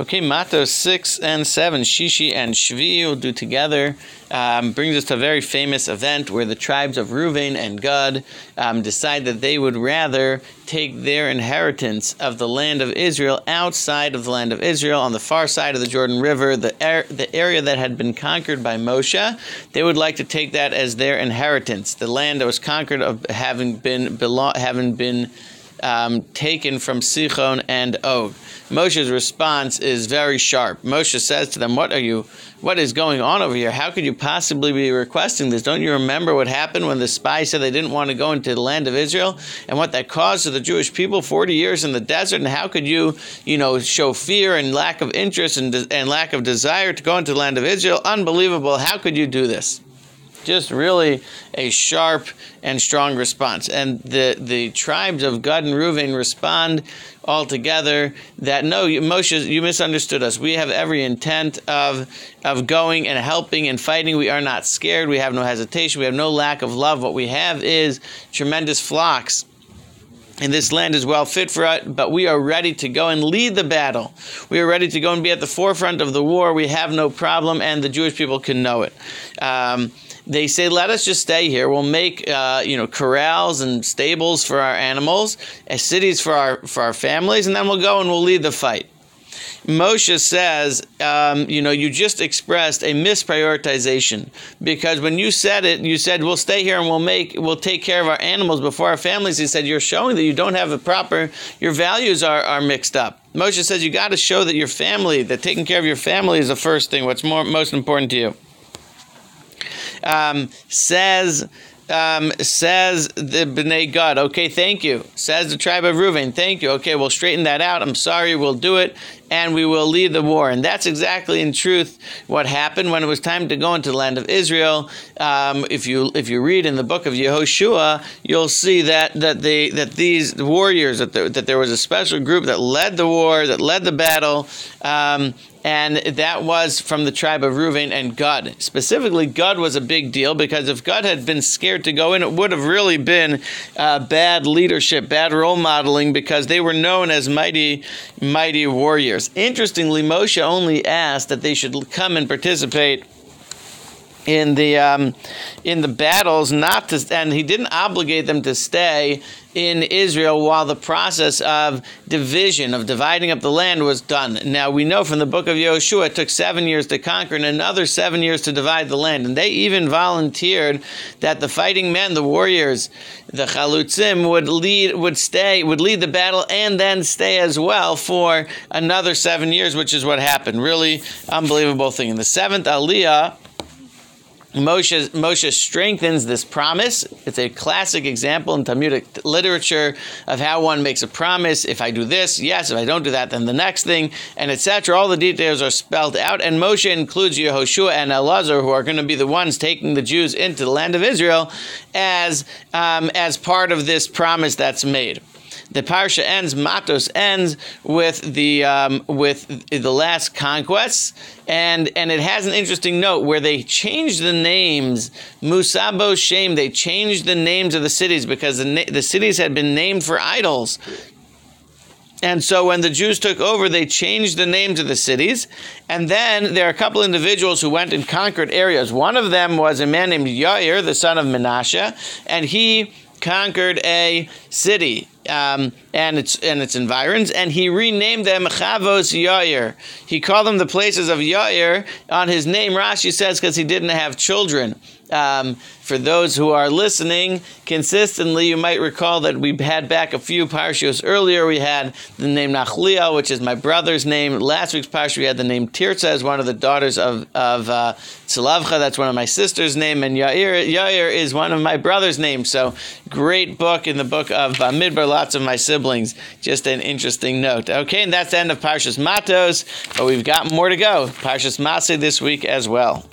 Okay, Matos 6 and 7, Shishi and Shvi will do together. Um, brings us to a very famous event where the tribes of Reuven and Gad um, decide that they would rather take their inheritance of the land of Israel outside of the land of Israel on the far side of the Jordan River, the, er- the area that had been conquered by Moshe. They would like to take that as their inheritance, the land that was conquered of having been belo- having been um, taken from Sichon and Og. Moshe's response is very sharp. Moshe says to them, "What are you? What is going on over here? How could you possibly be requesting this? Don't you remember what happened when the spies said they didn't want to go into the land of Israel and what that caused to the Jewish people? Forty years in the desert, and how could you, you know, show fear and lack of interest and, and lack of desire to go into the land of Israel? Unbelievable! How could you do this?" Just really a sharp and strong response. And the, the tribes of Gad and Reuven respond altogether that no, Moshe, you misunderstood us. We have every intent of, of going and helping and fighting. We are not scared. We have no hesitation. We have no lack of love. What we have is tremendous flocks and this land is well fit for it, but we are ready to go and lead the battle. We are ready to go and be at the forefront of the war. We have no problem, and the Jewish people can know it. Um, they say, let us just stay here. We'll make uh, you know corrals and stables for our animals, uh, cities for our for our families, and then we'll go and we'll lead the fight. Moshe says, um, you know, you just expressed a misprioritization because when you said it, you said we'll stay here and we'll make, we'll take care of our animals before our families. He said you're showing that you don't have a proper, your values are, are mixed up. Moshe says you got to show that your family, that taking care of your family is the first thing. What's more most important to you? Um, says um, says the Bnei Gad. okay, thank you. Says the tribe of Reuven, thank you. Okay, we'll straighten that out. I'm sorry, we'll do it, and we will lead the war. And that's exactly, in truth, what happened when it was time to go into the land of Israel. Um, if you if you read in the book of Yehoshua, you'll see that that they that these warriors that the, that there was a special group that led the war, that led the battle. Um, and that was from the tribe of Reuven and Gad. Specifically, Gad was a big deal because if Gad had been scared to go in, it would have really been uh, bad leadership, bad role modeling, because they were known as mighty, mighty warriors. Interestingly, Moshe only asked that they should come and participate in the um, in the battles, not to, and he didn't obligate them to stay in Israel while the process of division, of dividing up the land was done. Now we know from the book of Yehoshua it took seven years to conquer and another seven years to divide the land. And they even volunteered that the fighting men, the warriors, the chalutzim would lead, would stay, would lead the battle and then stay as well for another seven years, which is what happened. Really unbelievable thing. In the seventh Aliyah, Moshe, Moshe strengthens this promise. It's a classic example in Talmudic literature of how one makes a promise. If I do this, yes. If I don't do that, then the next thing, and etc. All the details are spelled out. And Moshe includes Yehoshua and Elazar, who are going to be the ones taking the Jews into the land of Israel, as um, as part of this promise that's made the parsha ends, Matos ends with the um, with the last conquests, and and it has an interesting note where they changed the names. Musabo Shem, they changed the names of the cities because the na- the cities had been named for idols. And so when the Jews took over, they changed the names of the cities. And then there are a couple individuals who went and conquered areas. One of them was a man named Yair, the son of Menashe, and he conquered a city um, and its and its environs, and he renamed them Chavos Yair. He called them the places of Yair on his name. Rashi says because he didn't have children. Um, for those who are listening consistently, you might recall that we had back a few parshios earlier. We had the name Nachlia, which is my brother's name. Last week's parsha, we had the name Tirza as one of the daughters of of uh, Tzelofchad. That's one of my sister's name, and Yair Yair is one of my brother's names. So great book in the book of uh, Midbar. Lots of my siblings. Just an interesting note. Okay, and that's the end of Parshas Matos, but we've got more to go. Parshas Maseh this week as well.